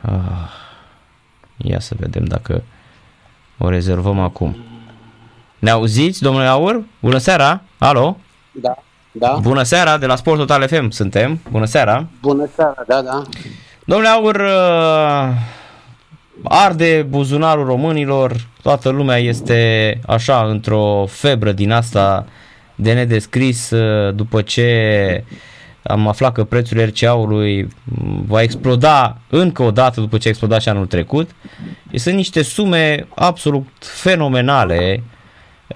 Ah, ia să vedem dacă o rezervăm acum. Ne auziți, domnule Aur? Bună seara! Alo? Da, da. Bună seara, de la Sport Total FM suntem. Bună seara! Bună seara, da, da. Domnule Aur, uh, arde buzunarul românilor, toată lumea este așa într-o febră din asta de nedescris uh, după ce am aflat că prețul RCA-ului va exploda încă o dată după ce a explodat și anul trecut. Și sunt niște sume absolut fenomenale.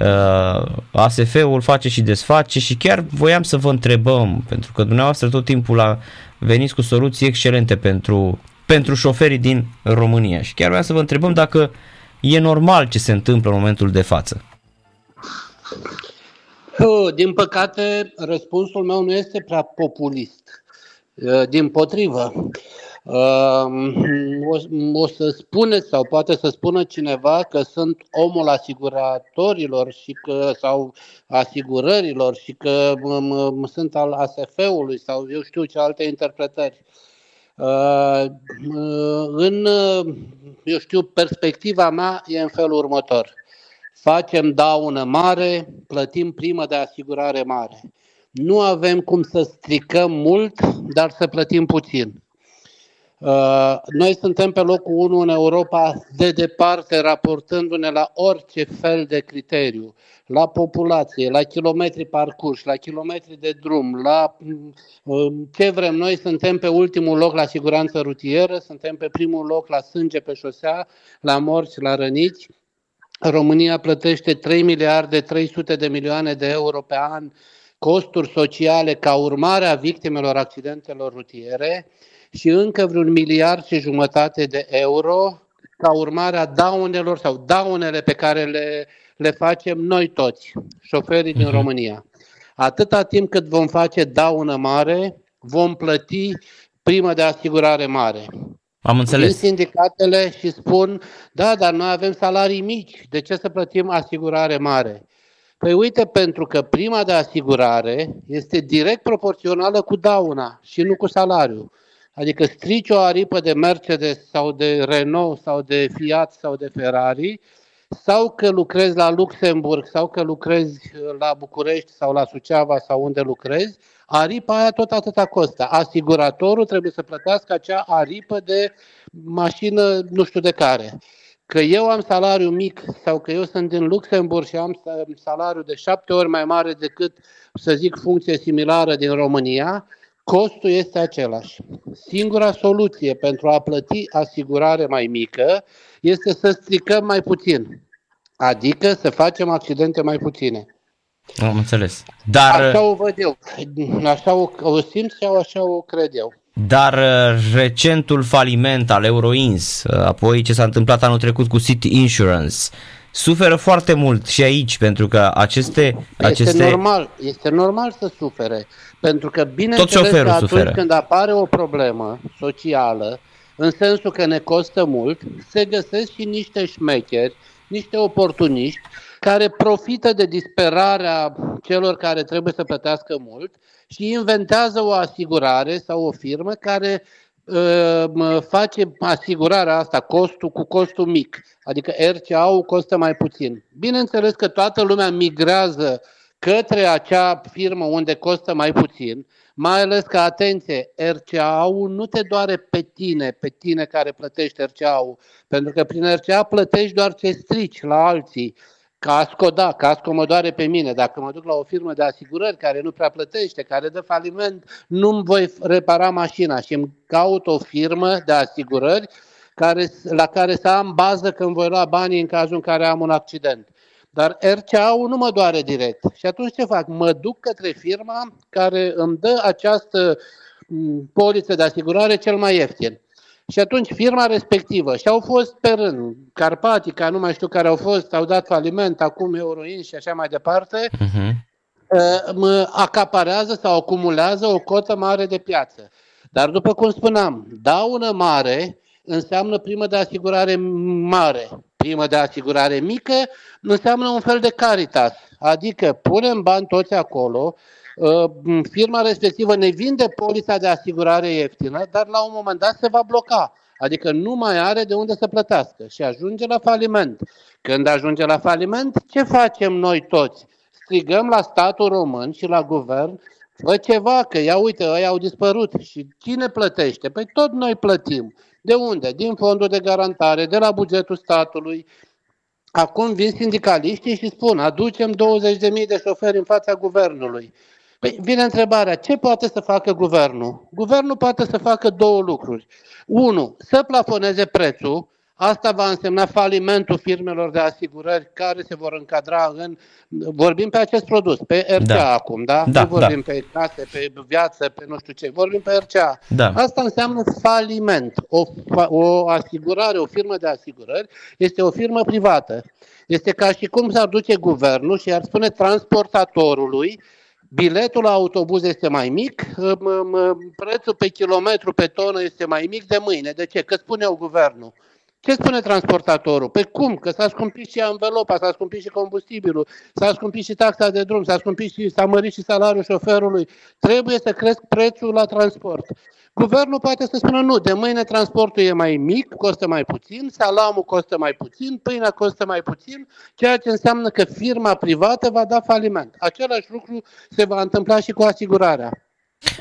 Uh, ASF-ul face și desface și chiar voiam să vă întrebăm, pentru că dumneavoastră tot timpul a venit cu soluții excelente pentru, pentru șoferii din România și chiar voiam să vă întrebăm dacă e normal ce se întâmplă în momentul de față. Din păcate, răspunsul meu nu este prea populist. Din potrivă, o, o să spuneți sau poate să spună cineva că sunt omul asiguratorilor și că, sau asigurărilor și că sunt al ASF-ului sau eu știu ce alte interpretări. În, eu știu, perspectiva mea e în felul următor facem daună mare, plătim primă de asigurare mare. Nu avem cum să stricăm mult, dar să plătim puțin. Uh, noi suntem pe locul 1 în Europa de departe, raportându-ne la orice fel de criteriu, la populație, la kilometri parcurși, la kilometri de drum, la uh, ce vrem. Noi suntem pe ultimul loc la siguranță rutieră, suntem pe primul loc la sânge pe șosea, la morți, la răniți România plătește 3 miliarde 300 de milioane de euro pe an costuri sociale ca urmare a victimelor accidentelor rutiere și încă vreun miliard și jumătate de euro ca urmare a daunelor sau daunele pe care le, le facem noi toți, șoferii din mhm. România. Atâta timp cât vom face daună mare, vom plăti primă de asigurare mare. Am înțeles. Vin sindicatele și spun, da, dar noi avem salarii mici, de ce să plătim asigurare mare? Păi uite, pentru că prima de asigurare este direct proporțională cu dauna și nu cu salariu. Adică strici o aripă de Mercedes sau de Renault sau de Fiat sau de Ferrari, sau că lucrezi la Luxemburg sau că lucrezi la București sau la Suceava sau unde lucrezi, aripa aia tot atâta costă. Asiguratorul trebuie să plătească acea aripă de mașină nu știu de care. Că eu am salariu mic sau că eu sunt din Luxemburg și am salariu de șapte ori mai mare decât, să zic, funcție similară din România, costul este același. Singura soluție pentru a plăti asigurare mai mică este să stricăm mai puțin, adică să facem accidente mai puține. Am înțeles. Dar... Așa o văd eu. Așa o, o simt sau așa o cred eu. Dar uh, recentul faliment al Euroins, uh, apoi ce s-a întâmplat anul trecut cu City Insurance, suferă foarte mult și aici, pentru că aceste... Este aceste... normal, este normal să sufere, pentru că bineînțeles că atunci suferă. când apare o problemă socială, în sensul că ne costă mult, se găsesc și niște șmecheri, niște oportuniști care profită de disperarea celor care trebuie să plătească mult și inventează o asigurare sau o firmă care uh, face asigurarea asta costul cu costul mic, adică RCA-ul costă mai puțin. Bineînțeles că toată lumea migrează către acea firmă unde costă mai puțin, mai ales că, atenție, RCA-ul nu te doare pe tine, pe tine care plătești RCA-ul, pentru că prin RCA plătești doar ce strici la alții. Casco, da, casco mă doare pe mine. Dacă mă duc la o firmă de asigurări care nu prea plătește, care dă faliment, nu-mi voi repara mașina și îmi caut o firmă de asigurări care, la care să am bază când voi lua banii în cazul în care am un accident. Dar RCA-ul nu mă doare direct. Și atunci ce fac? Mă duc către firma care îmi dă această poliță de asigurare cel mai ieftin. Și atunci firma respectivă, și au fost pe rând, Carpatica, nu mai știu care au fost, au dat faliment, acum Euroin și așa mai departe, uh-huh. mă acaparează sau acumulează o cotă mare de piață. Dar după cum spuneam, daună mare înseamnă primă de asigurare mare. Primă de asigurare mică înseamnă un fel de caritas, adică punem bani toți acolo, Uh, firma respectivă ne vinde polița de asigurare ieftină, dar la un moment dat se va bloca. Adică nu mai are de unde să plătească și ajunge la faliment. Când ajunge la faliment, ce facem noi toți? Strigăm la statul român și la guvern Fă ceva, că ia uite, ei au dispărut. Și cine plătește? Păi tot noi plătim. De unde? Din fondul de garantare, de la bugetul statului. Acum vin sindicaliștii și spun, aducem 20.000 de șoferi în fața guvernului. Păi vine întrebarea, ce poate să facă guvernul? Guvernul poate să facă două lucruri. Unu, să plafoneze prețul, Asta va însemna falimentul firmelor de asigurări care se vor încadra în... Vorbim pe acest produs, pe RCA da. acum, da? da nu vorbim da. pe case, pe viață, pe nu știu ce, vorbim pe RCA. Da. Asta înseamnă faliment. O, o asigurare, o firmă de asigurări este o firmă privată. Este ca și cum s-ar duce guvernul și ar spune transportatorului biletul la autobuz este mai mic, prețul pe kilometru pe tonă este mai mic de mâine. De ce? Că spune o guvernul. Ce spune transportatorul? Pe cum? Că s-a scumpit și învelopa, s-a scumpit și combustibilul, s-a scumpit și taxa de drum, s-a scumpit și s-a mărit și salariul șoferului. Trebuie să cresc prețul la transport. Guvernul poate să spună nu, de mâine transportul e mai mic, costă mai puțin, salamul costă mai puțin, pâinea costă mai puțin, ceea ce înseamnă că firma privată va da faliment. Același lucru se va întâmpla și cu asigurarea.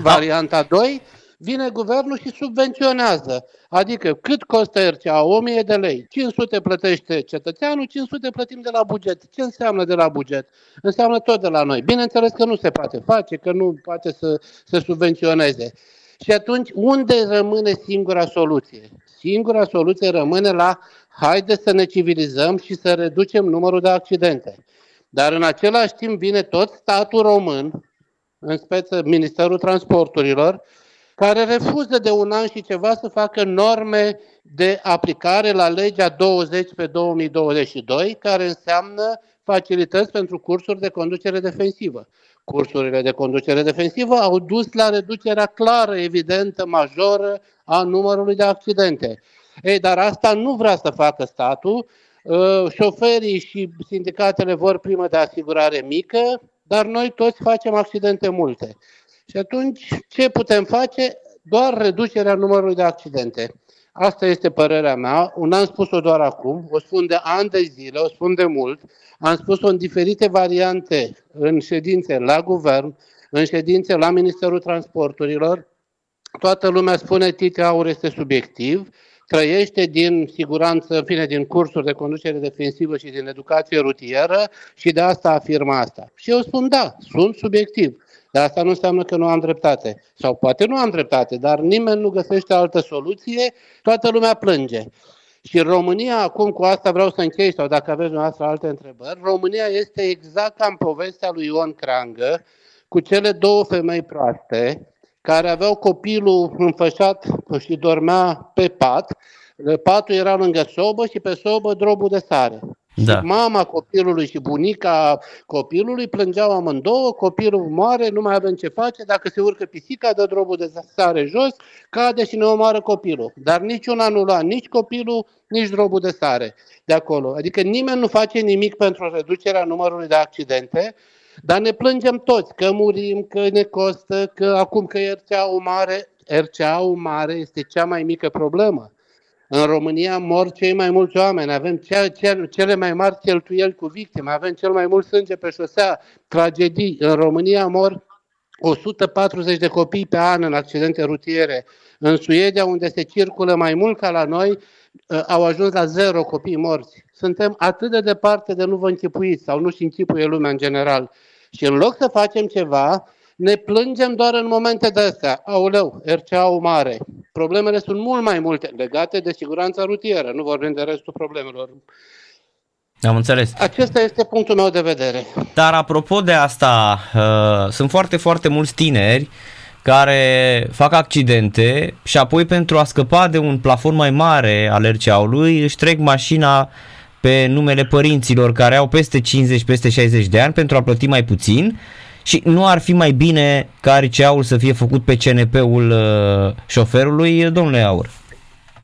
Varianta 2, vine guvernul și subvenționează. Adică cât costă RCA? 1000 de lei. 500 plătește cetățeanul, 500 plătim de la buget. Ce înseamnă de la buget? Înseamnă tot de la noi. Bineînțeles că nu se poate face, că nu poate să, să subvenționeze. Și atunci, unde rămâne singura soluție? Singura soluție rămâne la haide să ne civilizăm și să reducem numărul de accidente. Dar în același timp vine tot statul român, în speță Ministerul Transporturilor, care refuză de un an și ceva să facă norme de aplicare la legea 20 pe 2022, care înseamnă facilități pentru cursuri de conducere defensivă. Cursurile de conducere defensivă au dus la reducerea clară, evidentă, majoră a numărului de accidente. Ei, dar asta nu vrea să facă statul. Ă, șoferii și sindicatele vor primă de asigurare mică, dar noi toți facem accidente multe. Și atunci, ce putem face? Doar reducerea numărului de accidente. Asta este părerea mea. Un am spus-o doar acum, o spun de ani de zile, o spun de mult. Am spus-o în diferite variante, în ședințe la guvern, în ședințe la Ministerul Transporturilor. Toată lumea spune Tite Aur este subiectiv, trăiește din siguranță, în fine, din cursuri de conducere defensivă și din educație rutieră și de asta afirmă asta. Și eu spun da, sunt subiectiv. Dar asta nu înseamnă că nu am dreptate. Sau poate nu am dreptate, dar nimeni nu găsește altă soluție, toată lumea plânge. Și România, acum cu asta vreau să închei, sau dacă aveți dumneavoastră alte întrebări, România este exact ca în povestea lui Ion Crangă, cu cele două femei proaste, care aveau copilul înfășat și dormea pe pat, patul era lângă sobă și pe sobă drobul de sare. Da. Și mama copilului și bunica copilului plângeau amândouă, copilul moare, nu mai avem ce face, dacă se urcă pisica, dă drobul de sare jos, cade și ne omoară copilul. Dar niciuna nu lua nici copilul, nici drobul de sare de acolo. Adică nimeni nu face nimic pentru reducerea numărului de accidente, dar ne plângem toți că murim, că ne costă, că acum că RCA-ul mare, RCA-ul mare este cea mai mică problemă. În România mor cei mai mulți oameni, avem cea, cea, cele mai mari cheltuieli cu victime, avem cel mai mult sânge pe șosea, tragedii. În România mor 140 de copii pe an în accidente rutiere. În Suedia, unde se circulă mai mult ca la noi, ă, au ajuns la zero copii morți. Suntem atât de departe de nu vă închipuiți sau nu-și închipuie lumea în general. Și în loc să facem ceva, ne plângem doar în momente de astea. Auleu, RCA-ul mare. Problemele sunt mult mai multe legate de siguranța rutieră, nu vorbim de restul problemelor. Am înțeles. Acesta este punctul meu de vedere. Dar apropo de asta, uh, sunt foarte, foarte mulți tineri care fac accidente și apoi pentru a scăpa de un plafon mai mare al RCA-ului își trec mașina pe numele părinților care au peste 50, peste 60 de ani pentru a plăti mai puțin și nu ar fi mai bine ca RCA-ul să fie făcut pe CNP-ul uh, șoferului, domnule Aur?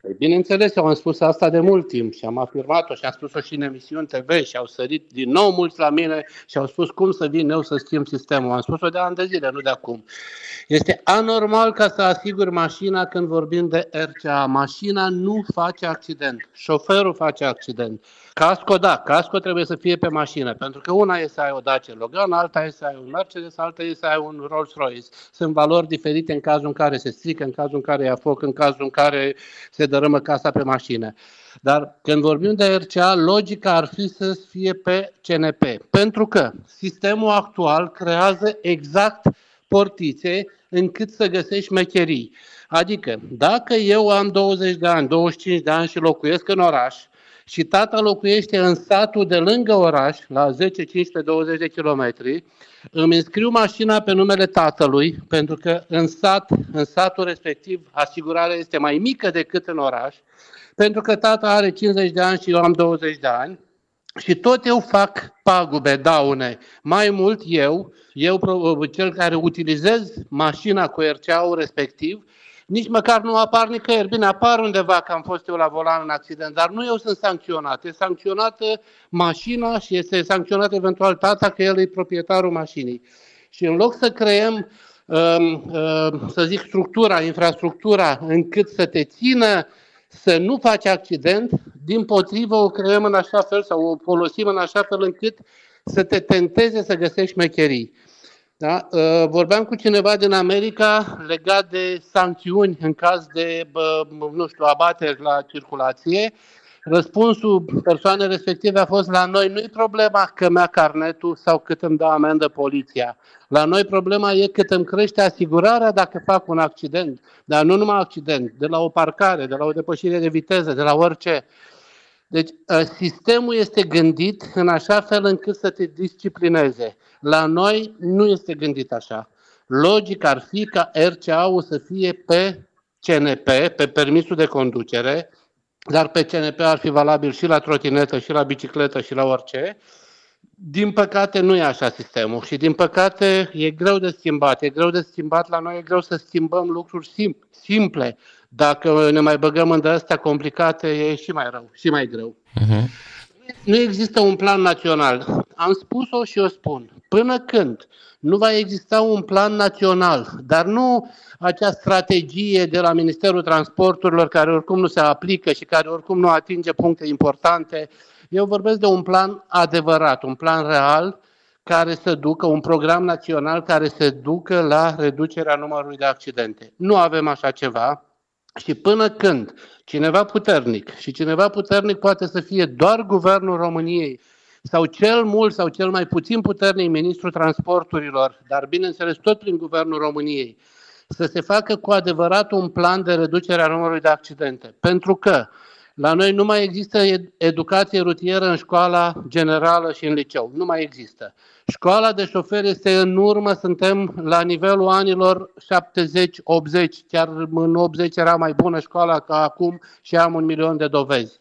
Păi bineînțeles, eu am spus asta de mult timp și am afirmat-o și am spus-o și în emisiuni TV și au sărit din nou mulți la mine și au spus cum să vin eu să schimb sistemul. Am spus-o de ani de zile, nu de acum. Este anormal ca să asiguri mașina când vorbim de RCA. Mașina nu face accident, șoferul face accident. Casco, da, casco trebuie să fie pe mașină, pentru că una e să ai o Dacia Logan, alta e să ai un Mercedes, alta e să ai un Rolls-Royce. Sunt valori diferite în cazul în care se strică, în cazul în care ia foc, în cazul în care se dărâmă casa pe mașină. Dar când vorbim de RCA, logica ar fi să fie pe CNP, pentru că sistemul actual creează exact portițe încât să găsești mecherii. Adică, dacă eu am 20 de ani, 25 de ani și locuiesc în oraș, și tata locuiește în satul de lângă oraș, la 10, 15, 20 de kilometri, îmi înscriu mașina pe numele tatălui, pentru că în sat, în satul respectiv, asigurarea este mai mică decât în oraș, pentru că tata are 50 de ani și eu am 20 de ani, și tot eu fac pagube, daune. Mai mult eu, eu cel care utilizez mașina cu RCA-ul respectiv, nici măcar nu apar nicăieri. Bine, apar undeva că am fost eu la volan în accident, dar nu eu sunt sancționat. E sancționată mașina și este sancționat eventual tata că el e proprietarul mașinii. Și în loc să creăm, um, um, să zic, structura, infrastructura, încât să te țină să nu faci accident, din potrivă o creăm în așa fel sau o folosim în așa fel încât să te tenteze să găsești mecherii. Da? Uh, vorbeam cu cineva din America legat de sancțiuni în caz de, nu știu, abateri la circulație. Răspunsul persoanei respective a fost la noi nu e problema că mi-a carnetul sau cât îmi dă amendă poliția. La noi problema e cât îmi crește asigurarea dacă fac un accident, dar nu numai accident, de la o parcare, de la o depășire de viteză, de la orice. Deci ă, sistemul este gândit în așa fel încât să te disciplineze. La noi nu este gândit așa. Logic ar fi ca RCA-ul să fie pe CNP, pe permisul de conducere, dar pe CNP ar fi valabil și la trotinetă, și la bicicletă, și la orice. Din păcate nu e așa sistemul și din păcate e greu de schimbat. E greu de schimbat la noi, e greu să schimbăm lucruri simple. Dacă ne mai băgăm în astea complicate, e și mai rău, și mai greu. Uh-huh. Nu există un plan național. Am spus-o și o spun. Până când nu va exista un plan național, dar nu acea strategie de la Ministerul Transporturilor care oricum nu se aplică și care oricum nu atinge puncte importante, eu vorbesc de un plan adevărat, un plan real care să ducă, un program național care să ducă la reducerea numărului de accidente. Nu avem așa ceva și până când cineva puternic, și cineva puternic poate să fie doar guvernul României, sau cel mult sau cel mai puțin puternic ministrul transporturilor, dar bineînțeles tot prin guvernul României, să se facă cu adevărat un plan de reducere a numărului de accidente. Pentru că la noi nu mai există educație rutieră în școala generală și în liceu. Nu mai există. Școala de șofer este în urmă, suntem la nivelul anilor 70-80, chiar în 80 era mai bună școala ca acum și am un milion de dovezi.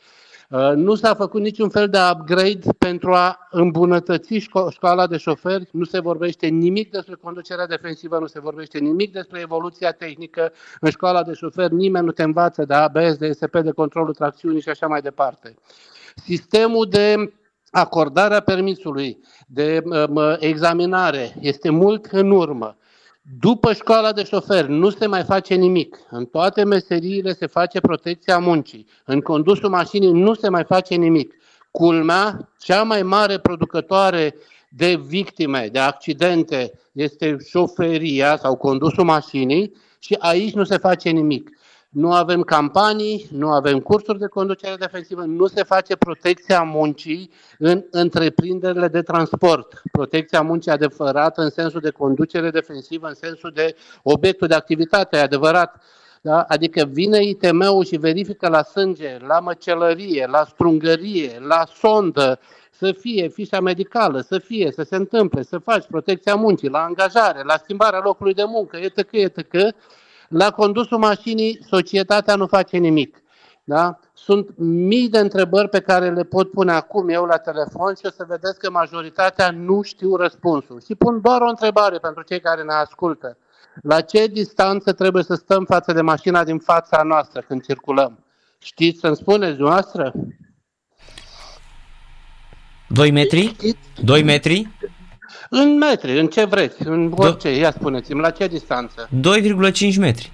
Uh, nu s-a făcut niciun fel de upgrade pentru a îmbunătăți șco- școala de șoferi, nu se vorbește nimic despre conducerea defensivă, nu se vorbește nimic despre evoluția tehnică. În școala de șoferi nimeni nu te învață de ABS, de SP, de controlul tracțiunii și așa mai departe. Sistemul de acordarea permisului, de uh, examinare este mult în urmă. După școala de șofer nu se mai face nimic. În toate meseriile se face protecția muncii. În condusul mașinii nu se mai face nimic. Culmea, cea mai mare producătoare de victime, de accidente, este șoferia sau condusul mașinii și aici nu se face nimic nu avem campanii, nu avem cursuri de conducere defensivă, nu se face protecția muncii în întreprinderile de transport. Protecția muncii adevărată în sensul de conducere defensivă, în sensul de obiectul de activitate, adevărat. Da? Adică vine ITM-ul și verifică la sânge, la măcelărie, la strungărie, la sondă, să fie fișa medicală, să fie, să se întâmple, să faci protecția muncii, la angajare, la schimbarea locului de muncă, etc., etc., la condusul mașinii, societatea nu face nimic. Da? Sunt mii de întrebări pe care le pot pune acum eu la telefon și o să vedeți că majoritatea nu știu răspunsul. Și pun doar o întrebare pentru cei care ne ascultă. La ce distanță trebuie să stăm față de mașina din fața noastră când circulăm? Știți să-mi spuneți noastră? 2 metri? 2 metri? În metri, în ce vreți, în orice, ia spuneți-mi, la ce distanță? 2,5 metri.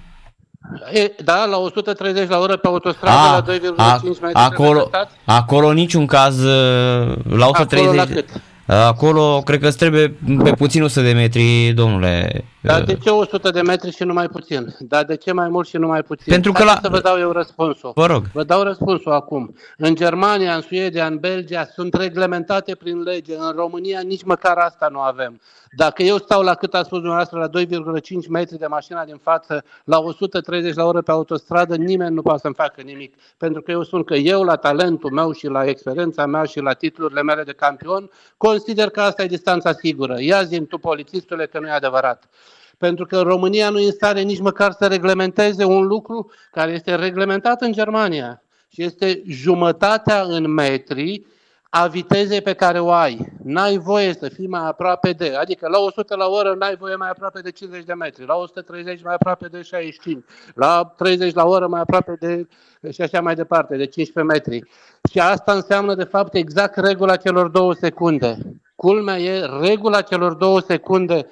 E, da, la 130 la oră pe autostradă, a, la 2,5 metri acolo, acolo niciun caz, la 130... Acolo la cât? Acolo cred că îți trebuie pe puțin 100 de metri, domnule. Dar de ce 100 de metri și nu mai puțin? Dar de ce mai mult și nu mai puțin? Pentru că la... să vă dau eu răspunsul. Vă rog. Vă dau răspunsul acum. În Germania, în Suedia, în Belgia sunt reglementate prin lege. În România nici măcar asta nu avem. Dacă eu stau la cât a spus dumneavoastră, la 2,5 metri de mașina din față, la 130 la oră pe autostradă, nimeni nu poate să-mi facă nimic. Pentru că eu spun că eu, la talentul meu și la experiența mea și la titlurile mele de campion, consider că asta e distanța sigură. Ia zi tu, polițistule, că nu e adevărat. Pentru că România nu e în stare nici măcar să reglementeze un lucru care este reglementat în Germania și este jumătatea în metri a vitezei pe care o ai. N-ai voie să fii mai aproape de, adică la 100 la oră n-ai voie mai aproape de 50 de metri, la 130 mai aproape de 65, la 30 la oră mai aproape de și așa mai departe, de 15 metri. Și asta înseamnă de fapt exact regula celor două secunde. Culmea e regula celor două secunde uh,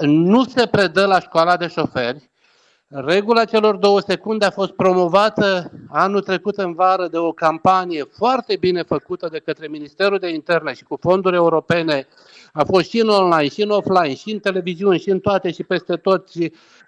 nu se predă la școala de șoferi, Regula celor două secunde a fost promovată anul trecut în vară de o campanie foarte bine făcută de către Ministerul de Interne și cu fonduri europene. A fost și în online, și în offline, și în televiziuni, și în toate și peste tot. Și Um,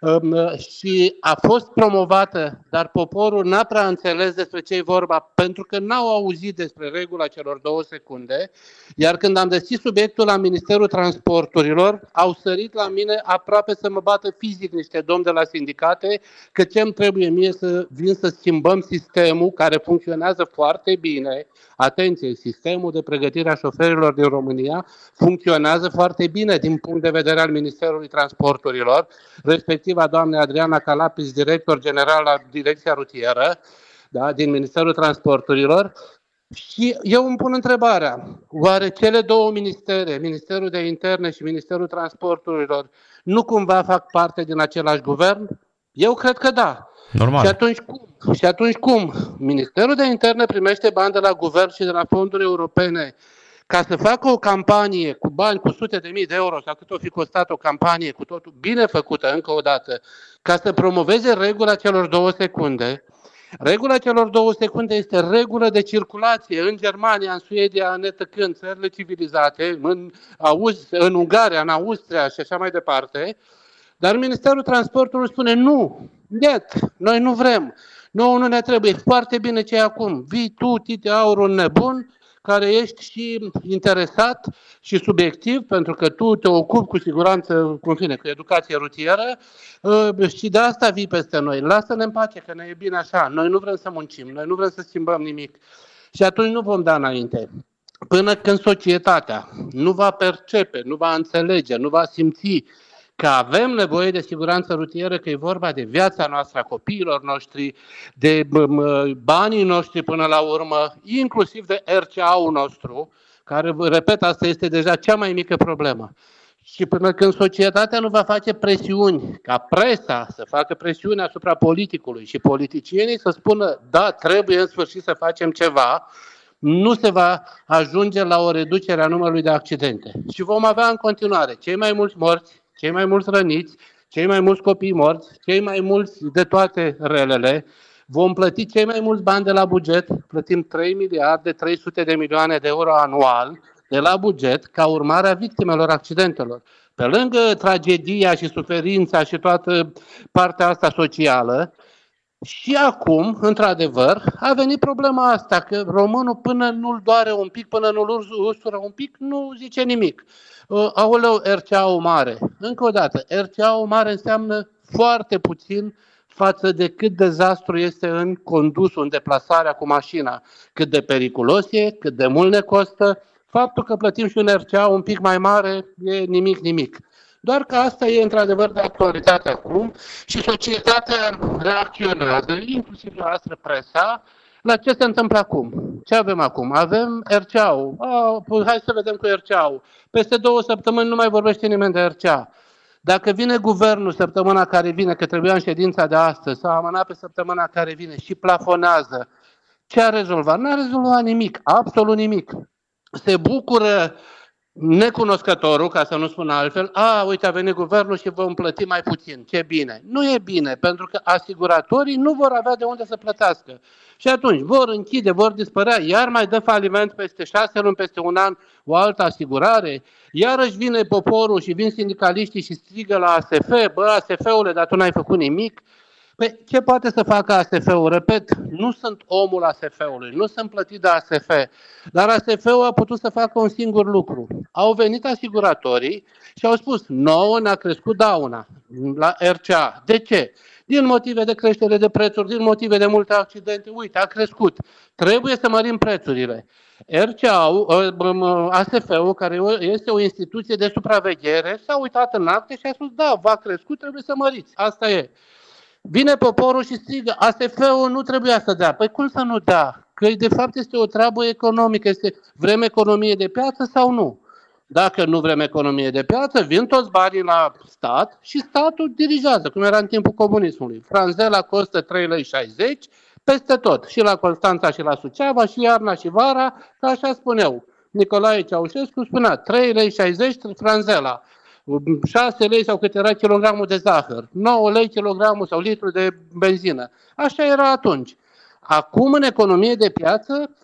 și a fost promovată, dar poporul n-a prea înțeles despre ce e vorba, pentru că n-au auzit despre regula celor două secunde, iar când am deschis subiectul la Ministerul Transporturilor, au sărit la mine aproape să mă bată fizic niște domni de la sindicate, că ce îmi trebuie mie să vin să schimbăm sistemul care funcționează foarte bine, atenție, sistemul de pregătire a șoferilor din România funcționează foarte bine din punct de vedere al Ministerului Transporturilor, respectiv respectiv a doamnei Adriana Calapis, director general la Direcția Rutieră, da, din Ministerul Transporturilor, și eu îmi pun întrebarea, oare cele două ministere, Ministerul de Interne și Ministerul Transporturilor, nu cumva fac parte din același guvern? Eu cred că da. Normal. Și atunci cum? Și atunci cum? Ministerul de Interne primește bani de la guvern și de la fonduri europene ca să facă o campanie cu bani, cu sute de mii de euro sau cât o fi costat o campanie cu totul bine făcută încă o dată, ca să promoveze regula celor două secunde, Regula celor două secunde este regulă de circulație în Germania, în Suedia, în etăcând, țările civilizate, în, Auz, în Ungaria, în Austria și așa mai departe. Dar Ministerul Transportului spune nu, net, noi nu vrem, nouă nu ne trebuie, foarte bine ce e acum, vii tu, Tite Aur, un nebun, care ești și interesat și subiectiv, pentru că tu te ocupi cu siguranță, cum fine, cu educație rutieră uh, și de asta vii peste noi. Lasă-ne în pace, că ne e bine așa. Noi nu vrem să muncim, noi nu vrem să schimbăm nimic. Și atunci nu vom da înainte. Până când societatea nu va percepe, nu va înțelege, nu va simți că avem nevoie de siguranță rutieră, că e vorba de viața noastră, a copiilor noștri, de banii noștri până la urmă, inclusiv de RCA-ul nostru, care, repet, asta este deja cea mai mică problemă. Și până când societatea nu va face presiuni, ca presa să facă presiune asupra politicului și politicienii să spună, da, trebuie în sfârșit să facem ceva, nu se va ajunge la o reducere a numărului de accidente. Și vom avea în continuare cei mai mulți morți, cei mai mulți răniți, cei mai mulți copii morți, cei mai mulți de toate relele, vom plăti cei mai mulți bani de la buget, plătim 3 miliarde 300 de milioane de euro anual de la buget ca urmare a victimelor accidentelor. Pe lângă tragedia și suferința și toată partea asta socială, și acum, într-adevăr, a venit problema asta, că românul până nu-l doare un pic, până nu-l ustură un pic, nu zice nimic. Uh, aoleu, RCA-ul mare. Încă o dată, RCA-ul mare înseamnă foarte puțin față de cât dezastru este în condusul, în deplasarea cu mașina, cât de periculos e, cât de mult ne costă. Faptul că plătim și un RCA un pic mai mare e nimic, nimic. Doar că asta e într-adevăr de actualitate acum și societatea reacționează, inclusiv noastră presa, la ce se întâmplă acum. Ce avem acum? Avem RCA-ul. Oh, hai să vedem cu RCA-ul. Peste două săptămâni nu mai vorbește nimeni de RCA. Dacă vine guvernul săptămâna care vine, că trebuia în ședința de astăzi, sau amânat pe săptămâna care vine și plafonează, ce a rezolvat? N-a rezolvat nimic, absolut nimic. Se bucură necunoscătorul, ca să nu spun altfel, a, uite, a venit guvernul și vom plăti mai puțin. Ce bine. Nu e bine, pentru că asiguratorii nu vor avea de unde să plătească. Și atunci vor închide, vor dispărea, iar mai dă faliment peste șase luni, peste un an, o altă asigurare, iarăși vine poporul și vin sindicaliștii și strigă la ASF, bă, ASF-ule, dar tu n-ai făcut nimic, Păi, ce poate să facă ASF-ul? Repet, nu sunt omul ASF-ului, nu sunt plătit de ASF, dar ASF-ul a putut să facă un singur lucru. Au venit asiguratorii și au spus, nouă ne-a crescut dauna la RCA. De ce? Din motive de creștere de prețuri, din motive de multe accidente, uite, a crescut. Trebuie să mărim prețurile. RCA, ă, ASF-ul, care este o instituție de supraveghere, s-a uitat în acte și a spus, da, va crescut, trebuie să măriți. Asta e. Vine poporul și strigă, ASF-ul nu trebuia să dea. Păi cum să nu dea? Că de fapt este o treabă economică, este vrem economie de piață sau nu? Dacă nu vrem economie de piață, vin toți banii la stat și statul dirigează, cum era în timpul comunismului. Franzela costă 3,60 lei peste tot, și la Constanța și la Suceava, și iarna și vara, ca așa spuneau. Nicolae Ceaușescu spunea 3,60 lei franzela. 6 lei sau cât era kilogramul de zahăr, 9 lei kilogramul sau litru de benzină. Așa era atunci. Acum, în economie de piață,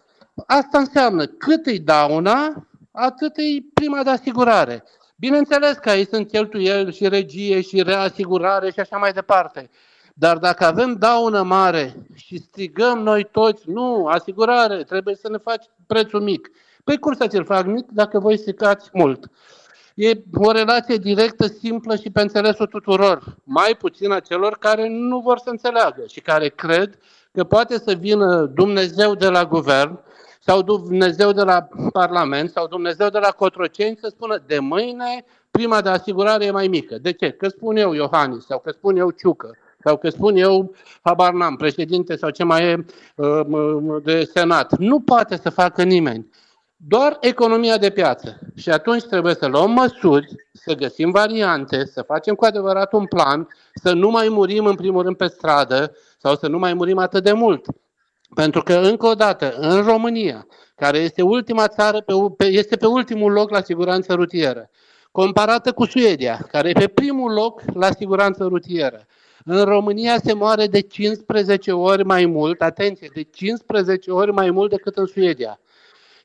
asta înseamnă cât îi dauna, atât îi prima de asigurare. Bineînțeles că aici sunt cheltuieli și regie și reasigurare și așa mai departe. Dar dacă avem daună mare și strigăm noi toți, nu, asigurare, trebuie să ne faci prețul mic. Păi cum să ți-l fac mic dacă voi stricați mult? E o relație directă, simplă și pe înțelesul tuturor, mai puțin a celor care nu vor să înțeleagă și care cred că poate să vină Dumnezeu de la guvern sau Dumnezeu de la Parlament sau Dumnezeu de la Cotroceni să spună de mâine prima de asigurare e mai mică. De ce? Că spun eu Iohannis sau că spun eu Ciucă sau că spun eu, habar n-am, președinte sau ce mai e uh, de senat. Nu poate să facă nimeni doar economia de piață. Și atunci trebuie să luăm măsuri, să găsim variante, să facem cu adevărat un plan, să nu mai murim în primul rând pe stradă sau să nu mai murim atât de mult. Pentru că, încă o dată, în România, care este ultima țară, pe, este pe ultimul loc la siguranță rutieră, comparată cu Suedia, care e pe primul loc la siguranță rutieră, în România se moare de 15 ori mai mult, atenție, de 15 ori mai mult decât în Suedia.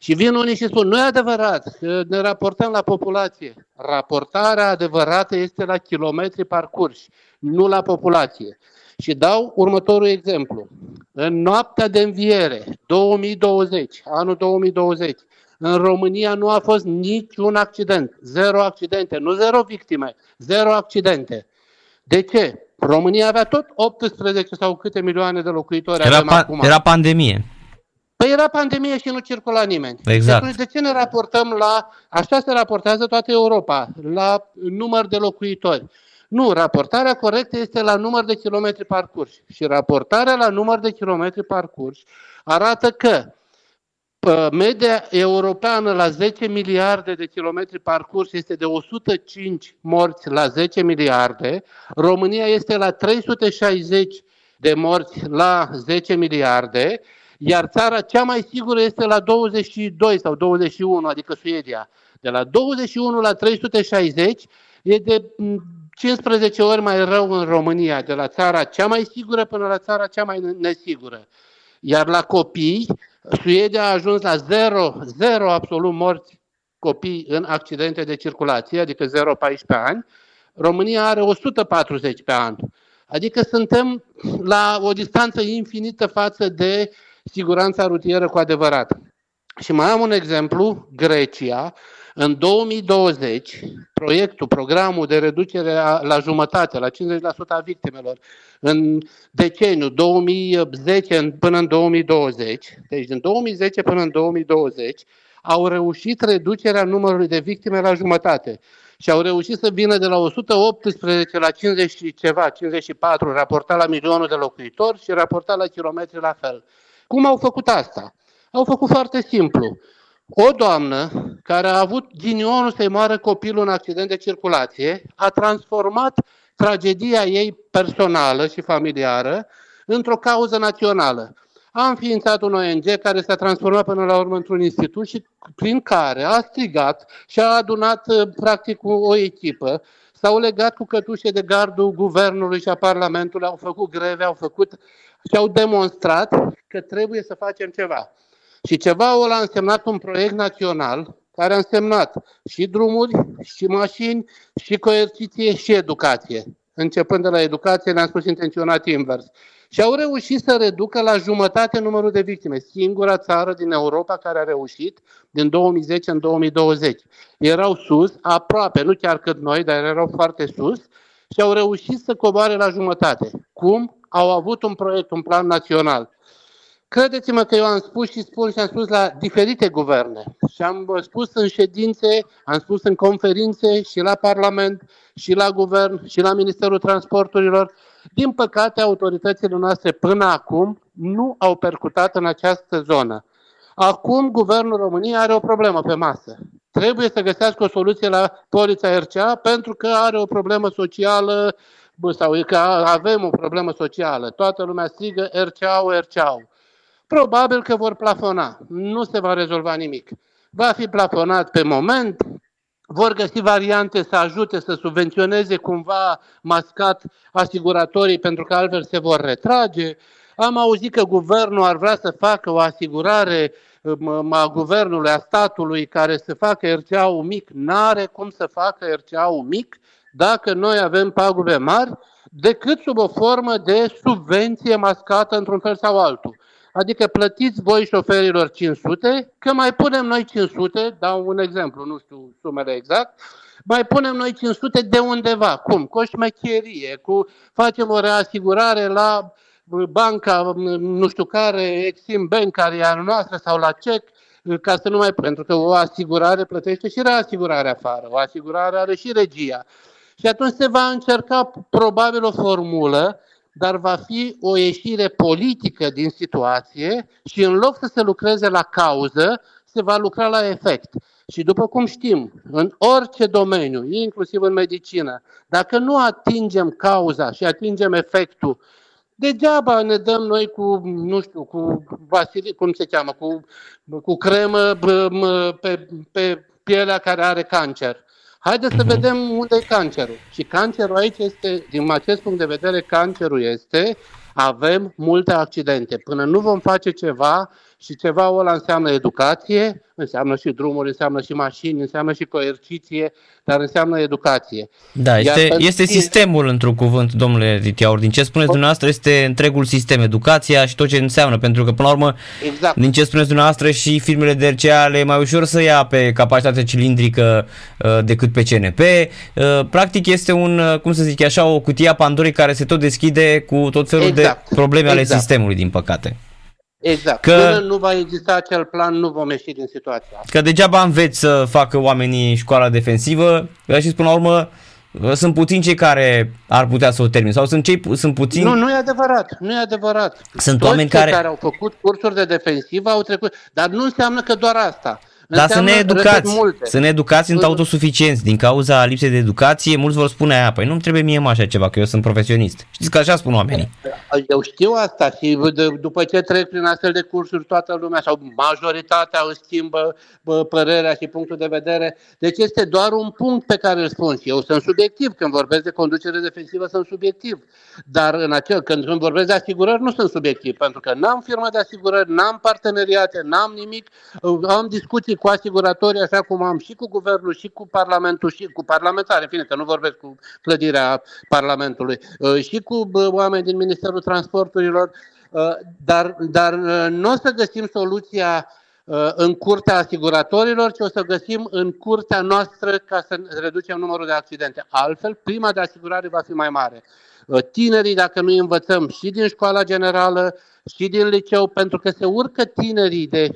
Și vin unii și spun, nu e adevărat, că ne raportăm la populație. Raportarea adevărată este la kilometri parcurși, nu la populație. Și dau următorul exemplu. În noaptea de înviere, 2020, anul 2020, în România nu a fost niciun accident, zero accidente, nu zero victime, zero accidente. De ce? România avea tot 18 sau câte milioane de locuitori era, pa- acum. era pandemie. Păi era pandemie și nu circula nimeni. Exact. Deci de ce ne raportăm la, așa se raportează toată Europa, la număr de locuitori. Nu, raportarea corectă este la număr de kilometri parcurși. Și raportarea la număr de kilometri parcurși arată că media europeană la 10 miliarde de kilometri parcurs este de 105 morți la 10 miliarde, România este la 360 de morți la 10 miliarde, iar țara cea mai sigură este la 22 sau 21, adică Suedia. De la 21 la 360 e de 15 ori mai rău în România, de la țara cea mai sigură până la țara cea mai nesigură. Iar la copii, Suedia a ajuns la 0, 0 absolut morți copii în accidente de circulație, adică 0,14 ani. România are 140 pe an. Adică suntem la o distanță infinită față de siguranța rutieră cu adevărat. Și mai am un exemplu, Grecia, în 2020, proiectul, programul de reducere a, la jumătate, la 50% a victimelor, în deceniul 2010 până în 2020, deci din 2010 până în 2020, au reușit reducerea numărului de victime la jumătate și au reușit să vină de la 118 la 50 și ceva, 54, raportat la milionul de locuitori și raportat la kilometri la fel. Cum au făcut asta? Au făcut foarte simplu. O doamnă care a avut ghinionul să-i moară copilul în accident de circulație a transformat tragedia ei personală și familiară într-o cauză națională. A înființat un ONG care s-a transformat până la urmă într-un institut și prin care a strigat și a adunat uh, practic o echipă s-au legat cu cătușe de gardul guvernului și a Parlamentului, au făcut greve, au făcut și au demonstrat că trebuie să facem ceva. Și ceva ăla a însemnat un proiect național care a însemnat și drumuri, și mașini, și coerciție, și educație. Începând de la educație, ne-am spus intenționat invers. Și au reușit să reducă la jumătate numărul de victime. Singura țară din Europa care a reușit din 2010 în 2020. Erau sus, aproape, nu chiar cât noi, dar erau foarte sus și au reușit să coboare la jumătate. Cum? Au avut un proiect, un plan național. Credeți-mă că eu am spus și spun și am spus la diferite guverne și am spus în ședințe, am spus în conferințe și la Parlament și la Guvern și la Ministerul Transporturilor. Din păcate, autoritățile noastre până acum nu au percutat în această zonă. Acum, Guvernul României are o problemă pe masă. Trebuie să găsească o soluție la polița RCA pentru că are o problemă socială sau că avem o problemă socială. Toată lumea strigă RCA-ul, RCA-ul. Probabil că vor plafona. Nu se va rezolva nimic. Va fi plafonat pe moment, vor găsi variante să ajute să subvenționeze cumva mascat asiguratorii pentru că altfel se vor retrage. Am auzit că guvernul ar vrea să facă o asigurare a guvernului, a statului, care să facă RCA-ul mic. N-are cum să facă RCA-ul mic dacă noi avem pagube mari, decât sub o formă de subvenție mascată într-un fel sau altul. Adică plătiți voi șoferilor 500, că mai punem noi 500, dau un exemplu, nu știu sumele exact, mai punem noi 500 de undeva. Cum? Cu o șmecherie, cu facem o reasigurare la banca, nu știu care, Exim Bank, care e a noastră, sau la CEC, ca să nu mai... Pentru că o asigurare plătește și reasigurarea afară, o asigurare are și regia. Și atunci se va încerca probabil o formulă dar va fi o ieșire politică din situație și în loc să se lucreze la cauză, se va lucra la efect. Și după cum știm, în orice domeniu, inclusiv în medicină, dacă nu atingem cauza și atingem efectul, degeaba ne dăm noi cu, nu știu, cu vasili, cum se cheamă, cu, cu cremă pe, pe pielea care are cancer. Haideți să mhm. vedem unde e cancerul. Și cancerul aici este, din acest punct de vedere, cancerul este, avem multe accidente. Până nu vom face ceva, și ceva ăla înseamnă educație, înseamnă și drumuri, înseamnă și mașini, înseamnă și coerciție, dar înseamnă educație. Da, este, este sistemul într-un cuvânt, domnule Ritiaur. Din ce spuneți dumneavoastră este întregul sistem, educația și tot ce înseamnă, pentru că până la urmă, exact. din ce spuneți dumneavoastră și firmele de RCA le mai ușor să ia pe capacitate cilindrică uh, decât pe CNP. Uh, practic este un, uh, cum să zic așa, o cutie a Pandorii care se tot deschide cu tot felul exact. de probleme exact. ale sistemului, din păcate. Exact. Că, Până nu va exista acel plan, nu vom ieși din situația asta. Că degeaba înveți să facă oamenii școala defensivă, și până la urmă sunt puțini cei care ar putea să o termine sau sunt cei sunt puțini Nu, nu e adevărat, nu e adevărat. Sunt Toți oameni care care au făcut cursuri de defensivă au trecut, dar nu înseamnă că doar asta. Dar să ne educați, să ne educați sunt autosuficienți. Din cauza lipsei de educație, mulți vor spune aia, păi nu-mi trebuie mie mă așa ceva, că eu sunt profesionist. Știți că așa spun oamenii. Eu știu asta și după ce trec prin astfel de cursuri toată lumea sau majoritatea își schimbă părerea și punctul de vedere. Deci este doar un punct pe care îl spun și eu sunt subiectiv. Când vorbesc de conducere defensivă sunt subiectiv. Dar în acel, când, când vorbesc de asigurări nu sunt subiectiv, pentru că n-am firmă de asigurări, n-am parteneriate, n-am nimic, am discuții cu asiguratorii, așa cum am și cu guvernul, și cu parlamentul, și cu parlamentari, în fine, că nu vorbesc cu clădirea Parlamentului, uh, și cu oameni din Ministerul Transporturilor, uh, dar, dar uh, nu o să găsim soluția în curtea asiguratorilor, ci o să găsim în curtea noastră ca să reducem numărul de accidente. Altfel, prima de asigurare va fi mai mare. Tinerii, dacă nu învățăm și din școala generală, și din liceu, pentru că se urcă tinerii de 17-18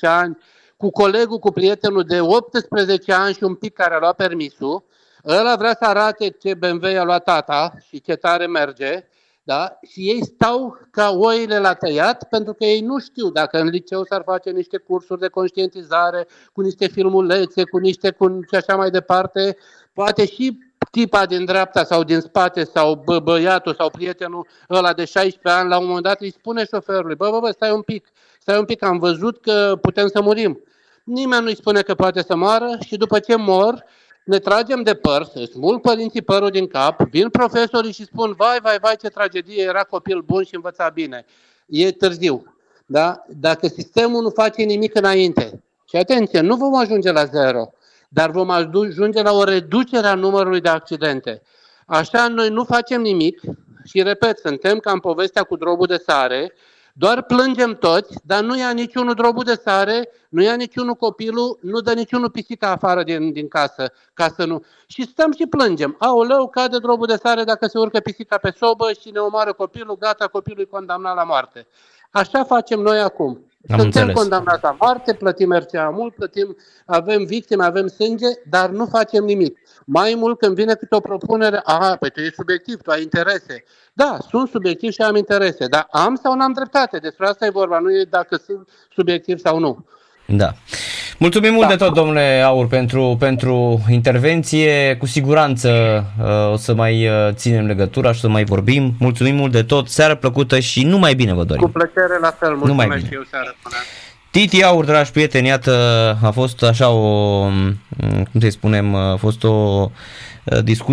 ani cu colegul, cu prietenul de 18 ani și un pic care a luat permisul, ăla vrea să arate ce BMW a luat tata și ce tare merge, da? și ei stau ca oile la tăiat pentru că ei nu știu dacă în liceu s-ar face niște cursuri de conștientizare, cu niște filmulețe, cu niște cu și așa mai departe, poate și tipa din dreapta sau din spate sau bă, băiatul sau prietenul ăla de 16 ani, la un moment dat îi spune șoferului, bă, bă, bă, stai un pic, stai un pic, am văzut că putem să murim. Nimeni nu-i spune că poate să moară și după ce mor, ne tragem de păr, să smulg părinții părul din cap, vin profesorii și spun, vai, vai, vai, ce tragedie, era copil bun și învăța bine. E târziu. Da? Dacă sistemul nu face nimic înainte, și atenție, nu vom ajunge la zero, dar vom ajunge la o reducere a numărului de accidente. Așa noi nu facem nimic și, repet, suntem ca în povestea cu drobul de sare, doar plângem toți, dar nu ia niciunul drobul de sare, nu ia niciunul copilul, nu dă niciunul pisica afară din, din casă, ca să nu... Și stăm și plângem. Aoleu, cade drobul de sare dacă se urcă pisica pe sobă și ne omoară copilul, gata, copilul e condamnat la moarte. Așa facem noi acum. Am Suntem înțeles. condamnați la moarte, plătim RCA mult, plătim, avem victime, avem sânge, dar nu facem nimic. Mai mult când vine câte o propunere, a, păi tu ești subiectiv, tu ai interese. Da, sunt subiectiv și am interese, dar am sau n-am dreptate. Despre asta e vorba, nu e dacă sunt subiectiv sau nu. Da. Mulțumim mult da. de tot, domnule Aur, pentru, pentru intervenție. Cu siguranță uh, o să mai uh, ținem legătura și să mai vorbim. Mulțumim mult de tot, seară plăcută și numai bine vă dorim. Cu plăcere, la fel. Mulțumesc numai bine. și eu seară până. Titi Aur, dragi prieteni, iată, a fost așa o, cum să spunem, a fost o uh, discuție